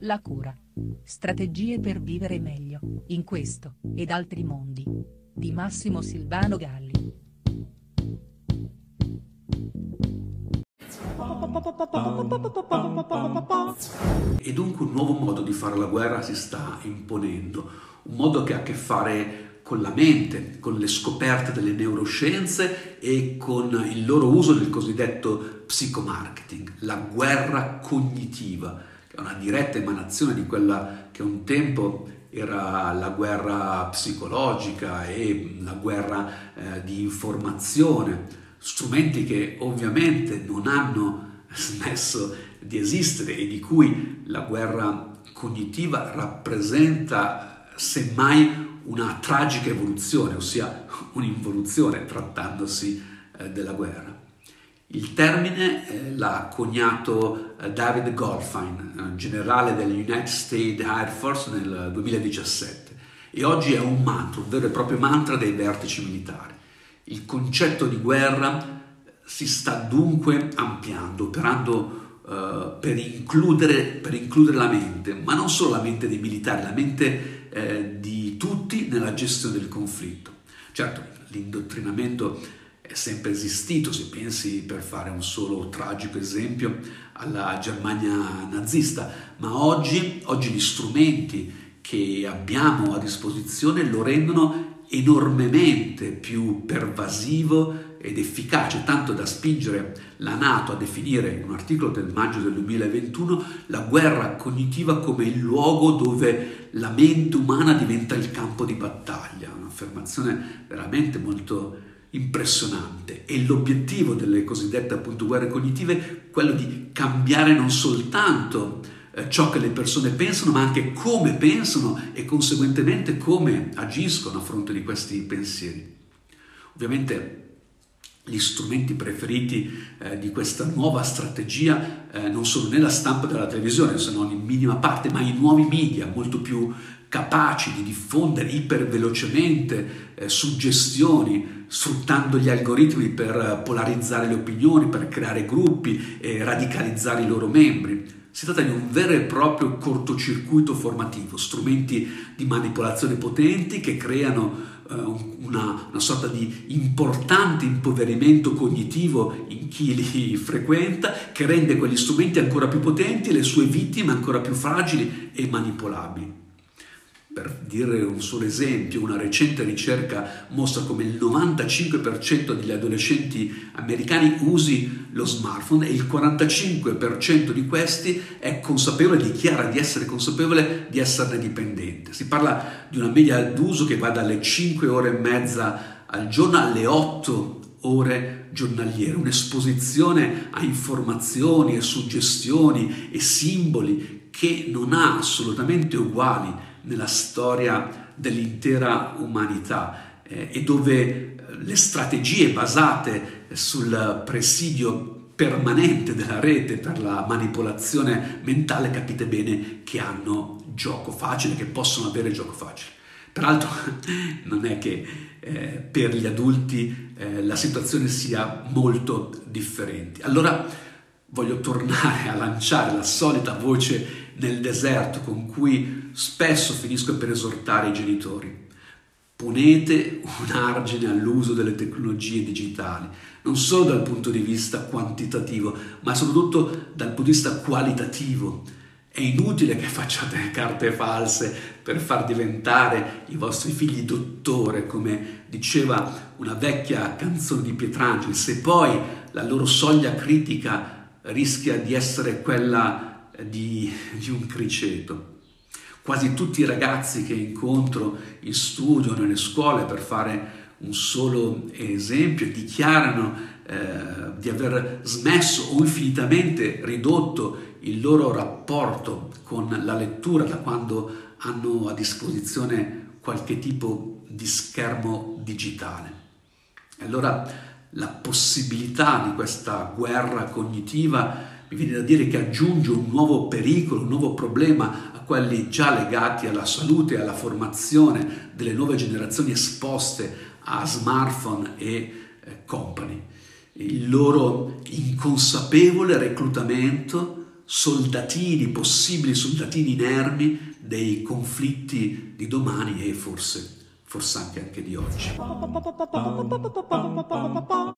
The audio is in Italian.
La cura. Strategie per vivere meglio, in questo, ed altri mondi. Di Massimo Silvano Galli. E dunque un nuovo modo di fare la guerra si sta imponendo, un modo che ha a che fare con la mente, con le scoperte delle neuroscienze e con il loro uso del cosiddetto psicomarketing, la guerra cognitiva, una diretta emanazione di quella che un tempo era la guerra psicologica e la guerra eh, di informazione, strumenti che ovviamente non hanno smesso di esistere e di cui la guerra cognitiva rappresenta semmai una tragica evoluzione, ossia un'involuzione trattandosi eh, della guerra. Il termine eh, l'ha coniato eh, David Goldfein, generale dell'United States Air Force nel 2017 e oggi è un mantra, un vero e proprio mantra dei vertici militari. Il concetto di guerra si sta dunque ampliando, operando Uh, per, includere, per, includere, la mente, ma non solo la mente dei militari, la mente eh, di tutti nella gestione del conflitto. Certo, l'indottrinamento è sempre esistito, se pensi per fare un solo tragico esempio alla Germania nazista, ma oggi, oggi gli strumenti che abbiamo a disposizione lo rendono enormemente più pervasivo ed efficace, tanto da spingere la Nato a definire in un articolo del maggio del 2021 la guerra cognitiva come il luogo dove la mente umana diventa il campo di battaglia, un'affermazione veramente molto impressionante e l'obiettivo delle cosiddette appunto guerre cognitive è quello di cambiare non soltanto eh, ciò che le persone pensano, ma anche come pensano e conseguentemente come agiscono a fronte di questi pensieri. Ovviamente gli strumenti preferiti eh, di questa nuova strategia eh, non sono né la stampa della televisione, se non in minima parte, ma i nuovi media molto più capaci di diffondere ipervelocemente eh, suggestioni, sfruttando gli algoritmi per polarizzare le opinioni, per creare gruppi e radicalizzare i loro membri. Si tratta di un vero e proprio cortocircuito formativo, strumenti di manipolazione potenti che creano eh, una, una, sorta di importante impoverimento cognitivo in chi li frequenta, che rende quegli strumenti ancora più potenti e le sue vittime ancora più fragili e manipolabili. Per dire un solo esempio, una recente ricerca mostra come il 95% degli adolescenti americani usi lo smartphone e il 45% di questi è consapevole, dichiara di essere consapevole di esserne dipendente. Si parla di una media d'uso che va dalle 5 ore e mezza al giorno alle 8 ore giornaliere, un'esposizione a informazioni e suggestioni e simboli che non ha assolutamente uguali nella storia dell'intera umanità eh, e dove eh, le strategie basate sul presidio permanente della rete per la manipolazione mentale capite bene che hanno gioco facile, che possono avere gioco facile. Peraltro non è che eh, per gli adulti eh, la situazione sia molto differente. Allora voglio tornare a lanciare la solita voce nel deserto con cui spesso finisco per esortare i genitori. Ponete un argine all'uso delle tecnologie digitali, non solo dal punto di vista quantitativo, ma soprattutto dal punto di vista qualitativo. È inutile che facciate carte false per far diventare i vostri figli dottore, come diceva una vecchia canzone di Pietrangeli, se poi la loro soglia critica rischia di essere quella di, di un criceto. Quasi tutti i ragazzi che incontro in studio, nelle scuole, per fare un solo esempio, dichiarano eh, di aver smesso o infinitamente ridotto il loro rapporto con la lettura da quando hanno a disposizione qualche tipo di schermo digitale. Allora la possibilità di questa guerra cognitiva mi viene da dire che aggiunge un nuovo pericolo, un nuovo problema a quelli già legati alla salute e alla formazione delle nuove generazioni esposte a smartphone e eh, company. Il loro inconsapevole reclutamento soldatini, possibili soldatini inermi dei conflitti di domani e forse, forse anche, anche di oggi.